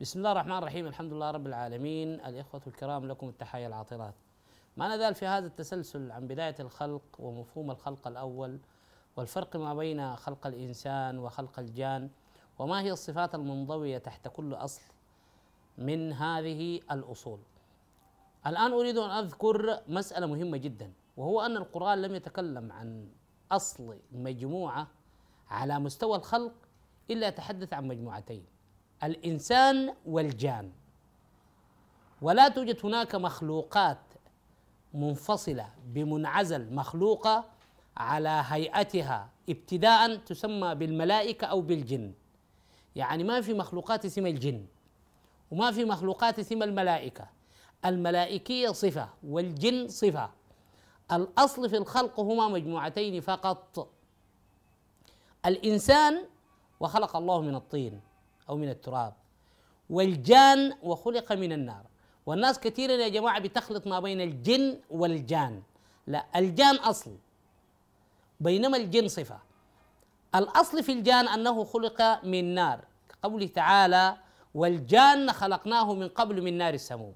بسم الله الرحمن الرحيم الحمد لله رب العالمين. الإخوة الكرام لكم التحايا العاطرات ما نزال في هذا التسلسل عن بداية الخلق ومفهوم الخلق الأول والفرق ما بين خلق الإنسان وخلق الجان وما هي الصفات المنضوية تحت كل أصل من هذه الأصول. الآن أريد أن أذكر مسألة مهمة جدا وهو أن القرآن لم يتكلم عن أصل مجموعة على مستوى الخلق إلا يتحدث عن مجموعتين. الإنسان والجان. ولا توجد هناك مخلوقات منفصلة بمنعزل مخلوقة على هيئتها ابتداء تسمى بالملائكة أو بالجن. يعني ما في مخلوقات اسمها الجن وما في مخلوقات اسمها الملائكة. الملائكية صفة والجن صفة. الأصل في الخلق هما مجموعتين فقط. الإنسان وخلق الله من الطين. أو من التراب. والجان وخلق من النار. والناس كثيرا يا جماعة بتخلط ما بين الجن والجان. لا الجان أصل. بينما الجن صفة. الأصل في الجان أنه خلق من نار. كقوله تعالى والجان خلقناه من قبل من نار السموم.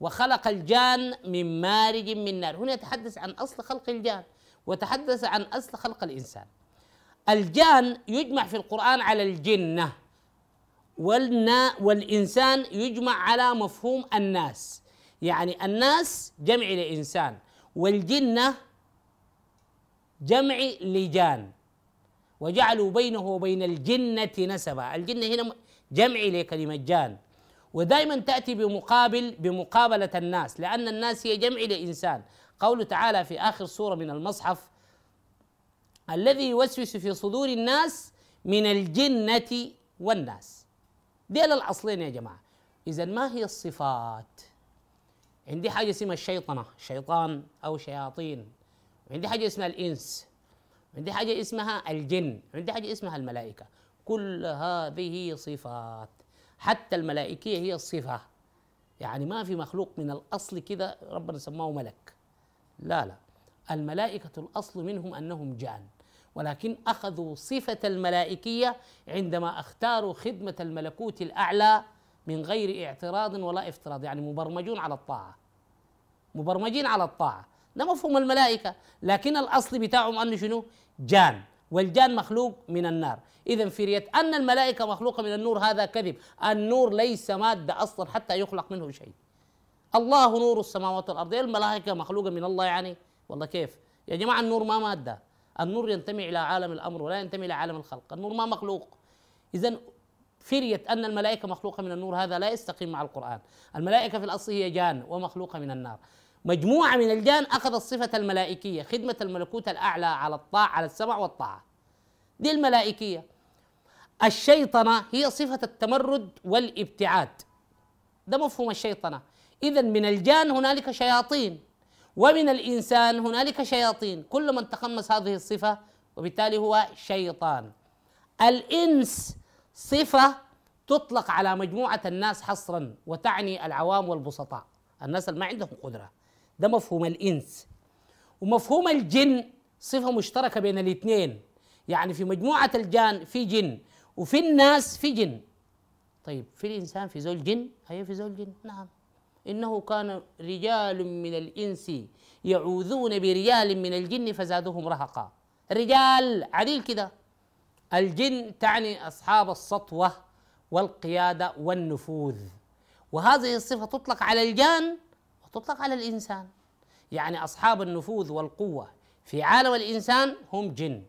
وخلق الجان من مارج من نار. هنا يتحدث عن أصل خلق الجان وتحدث عن أصل خلق الإنسان. الجان يجمع في القرآن على الجنة. والنا والإنسان يجمع على مفهوم الناس. يعني الناس جمع لإنسان والجنة جمع لجان. وجعلوا بينه وبين الجنة نسبا. الجنة هنا جمع لكلمة جان. ودائما تأتي بمقابل بمقابلة الناس لأن الناس هي جمع لإنسان. قوله تعالى في آخر سورة من المصحف الذي يوسوس في صدور الناس من الجنة والناس. ديل الأصلين يا جماعة. إذا ما هي الصفات؟ عندي حاجة اسمها الشيطنة شيطان أو شياطين. وعندي حاجة اسمها الإنس. عندي حاجة اسمها الجن. عندي حاجة اسمها الملائكة. كل هذه صفات. حتى الملائكية هي الصفة. يعني ما في مخلوق من الأصل كده ربنا سماه ملك. لا لا. الملائكة الأصل منهم أنهم جان. ولكن أخذوا صفة الملائكية عندما اختاروا خدمة الملكوت الأعلى من غير اعتراض ولا افتراض يعني مبرمجون على الطاعة. مبرمجين على الطاعة. ده مفهوم الملائكة. لكن الأصل بتاعهم أنه شنو؟ جان. والجان مخلوق من النار. إذا فرية أن الملائكة مخلوقة من النور هذا كذب. النور ليس مادة أصلا حتى يخلق منه شيء. الله نور السماوات والأرض. الملائكة مخلوقة من الله يعني؟ والله كيف؟ يا جماعة النور ما مادة. النور ينتمي إلى عالم الأمر ولا ينتمي إلى عالم الخلق. النور ما مخلوق. إذا فرية أن الملائكة مخلوقة من النور هذا لا يستقيم مع القرآن. الملائكة في الأصل هي جان ومخلوقة من النار. مجموعة من الجان أخذت صفة الملائكية خدمة الملكوت الأعلى على الطاعة على السمع والطاعة. دي الملائكية. الشيطنة هي صفة التمرد والابتعاد. ده مفهوم الشيطنة. إذا من الجان هنالك شياطين. ومن الإنسان هنالك شياطين كل من تخمس هذه الصفة وبالتالي هو شيطان. الإنس صفة تطلق على مجموعة الناس حصرا وتعني العوام والبسطاء. الناس اللي ما عندهم قدرة. ده مفهوم الإنس. ومفهوم الجن صفة مشتركة بين الاثنين. يعني في مجموعة الجان في جن وفي الناس في جن. طيب في الإنسان في زول جن؟ هي في زول جن. نعم. إنه كان رجال من الإنس يعوذون برجال من الجن فزادهم رهقا. رجال عديل كده. الجن تعني أصحاب السطوة والقيادة والنفوذ. وهذه الصفة تطلق على الجان وتطلق على الإنسان. يعني أصحاب النفوذ والقوة في عالم الإنسان هم جن.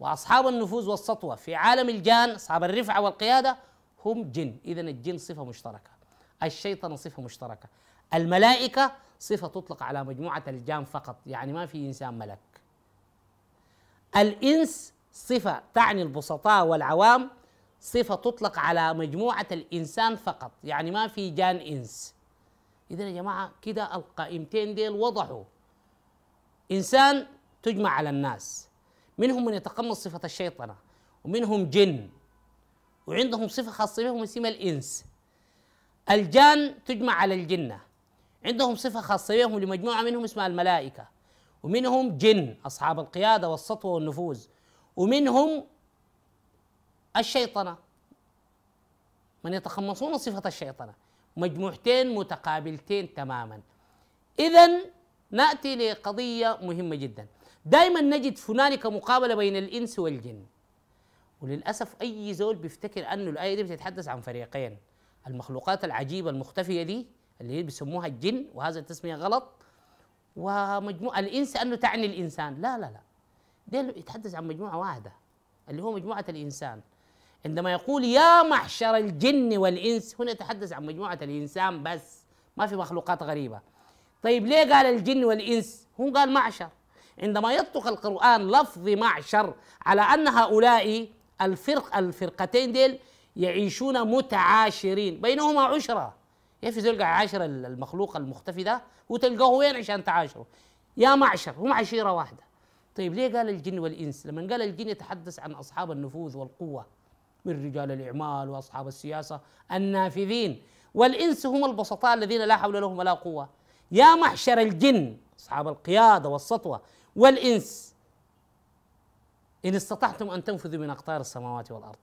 وأصحاب النفوذ والسطوة في عالم الجان أصحاب الرفعة والقيادة هم جن. إذا الجن صفة مشتركة. الشيطان صفة مشتركة. الملائكة صفة تطلق على مجموعة الجان فقط يعني ما في إنسان ملك. الإنس صفة تعني البسطاء والعوام صفة تطلق على مجموعة الإنسان فقط يعني ما في جان إنس. إذا يا جماعة كده القائمتين ديل وضحوا. إنسان تجمع على الناس منهم من يتقمص صفة الشيطنة ومنهم جن وعندهم صفة خاصة بهم اسمها الإنس. الجان تجمع على الجنة. عندهم صفة خاصة بهم لمجموعة منهم اسمها الملائكة. ومنهم جن أصحاب القيادة والسطوة والنفوذ. ومنهم الشيطنة. من يتخمصون صفة الشيطنة؟ مجموعتين متقابلتين تماما. إذا نأتي لقضية مهمة جدا. دائما نجد هنالك مقابلة بين الإنس والجن. وللأسف أي زول بيفتكر أنه الآية دي بتتحدث عن فريقين. المخلوقات العجيبة المختفية دي اللي هي بيسموها الجن وهذا التسمية غلط. ومجموعة الإنس أنه تعني الإنسان. لا لا لا. ده يتحدث عن مجموعة واحدة اللي هو مجموعة الإنسان. عندما يقول يا محشر الجن والإنس هنا يتحدث عن مجموعة الإنسان بس ما في مخلوقات غريبة. طيب ليه قال الجن والإنس؟ هو قال معشر عندما يطلق القرآن لفظ معشر على أن هؤلاء الفرق الفرقتين ديل يعيشون متعاشرين. بينهما عشرة. يا في زول عاشر المخلوق المختفي ده؟ وتلقاه وين عشان تعاشره يا معشر هم عشيرة واحدة. طيب ليه قال الجن والإنس؟ لما قال الجن يتحدث عن أصحاب النفوذ والقوة من رجال الإعمال وأصحاب السياسة النافذين. والإنس هم البسطاء الذين لا حول لهم ولا قوة. يا محشر الجن أصحاب القيادة والسطوة والإنس إن استطعتم أن تنفذوا من أقطار السماوات والأرض.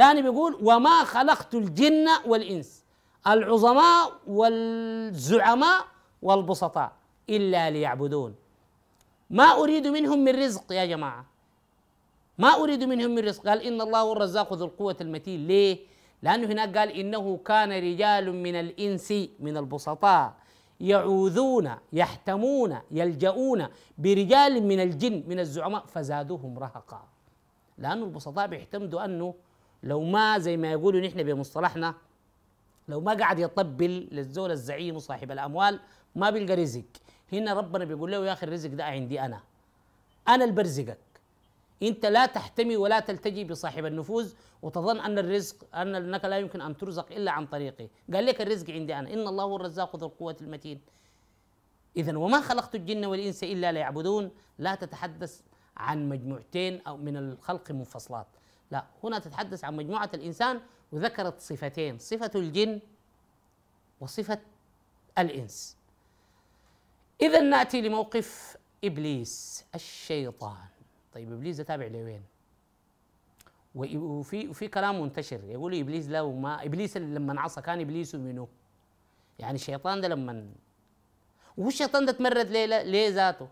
ثاني بيقول وما خلقت الجن والإنس العظماء والزعماء والبسطاء إلا ليعبدون. ما أريد منهم من رزق يا جماعة. ما أريد منهم من رزق. قال إن الله الرزاق ذو القوة المتين. ليه؟ لأنه هناك قال إنه كان رجال من الإنس من البسطاء يعوذون يحتمون يلجؤون برجال من الجن من الزعماء فزادوهم رهقا. لأنه البسطاء بيعتمدوا أنه لو ما زي ما يقولوا نحن بمصطلحنا لو ما قاعد يطبل للزول الزعيم وصاحب الأموال ما بيلقى رزق. هنا ربنا بيقول له يا أخي الرزق ده عندي أنا. أنا اللي برزقك. أنت لا تحتمي ولا تلتجي بصاحب النفوذ وتظن أن الرزق أن أنك لا يمكن أن ترزق إلا عن طريقي قال لك الرزق عندي أنا. إن الله هو الرزاق ذو القوة المتين. اذا وما خلقت الجن والإنس إلا ليعبدون. لا تتحدث عن مجموعتين أو من الخلق منفصلات. لا هنا تتحدث عن مجموعة الإنسان وذكرت صفتين صفة الجن وصفة الإنس. اذا نأتي لموقف إبليس الشيطان. طيب إبليس ده تابع لوين؟ وفي وفي كلام منتشر يقولوا إبليس لو ما إبليس لما عصى كان إبليس منه يعني الشيطان ده لما وهو الشيطان ده تمرد ليه ليه ذاته؟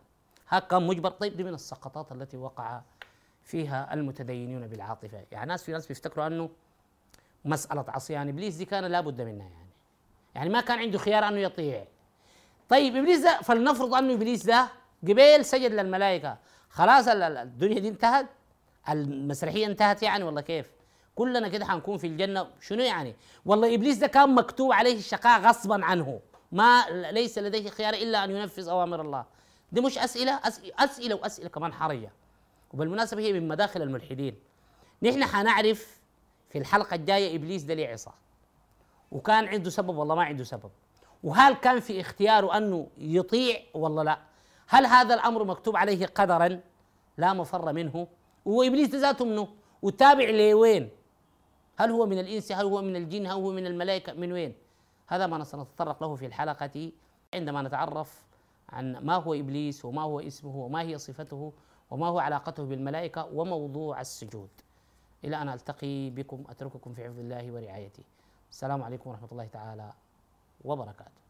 ها كان مجبر. طيب دي من السقطات التي وقع فيها المتدينون بالعاطفة. يعني ناس في ناس بيفتكروا أنه مسألة عصيان إبليس دي كان لابد منها يعني. يعني ما كان عنده خيار أنه يطيع. طيب إبليس ده فلنفرض أنه إبليس ده قبيل سجد للملائكة. خلاص الدنيا دي انتهت؟ المسرحية انتهت يعني والله كيف؟ كلنا كده حنكون في الجنة. شنو يعني؟ والله إبليس ده كان مكتوب عليه الشقاء غصبا عنه. ما ليس لديه خيار إلا أن ينفذ أوامر الله. دي مش أسئلة أسئلة وأسئلة كمان حرجه وبالمناسبة هي من مداخل الملحدين. نحن حنعرف في الحلقة الجاية إبليس ده ليه عصا. وكان عنده سبب والله ما عنده سبب. وهل كان في اختياره أنه يطيع ولا لا. هل هذا الأمر مكتوب عليه قدرا؟ لا مفر منه. وإبليس ذاته منه. وتابع لوين؟ هل هو من الإنس؟ هل هو من الجن؟ هل هو من الملائكة؟ من وين؟ هذا ما سنتطرق له في الحلقة عندما نتعرف عن ما هو إبليس وما هو اسمه وما هي صفته. وما هو علاقته بالملائكة وموضوع السجود. إلى أن ألتقي بكم أترككم في حفظ الله ورعايته. السلام عليكم ورحمة الله تعالى وبركاته.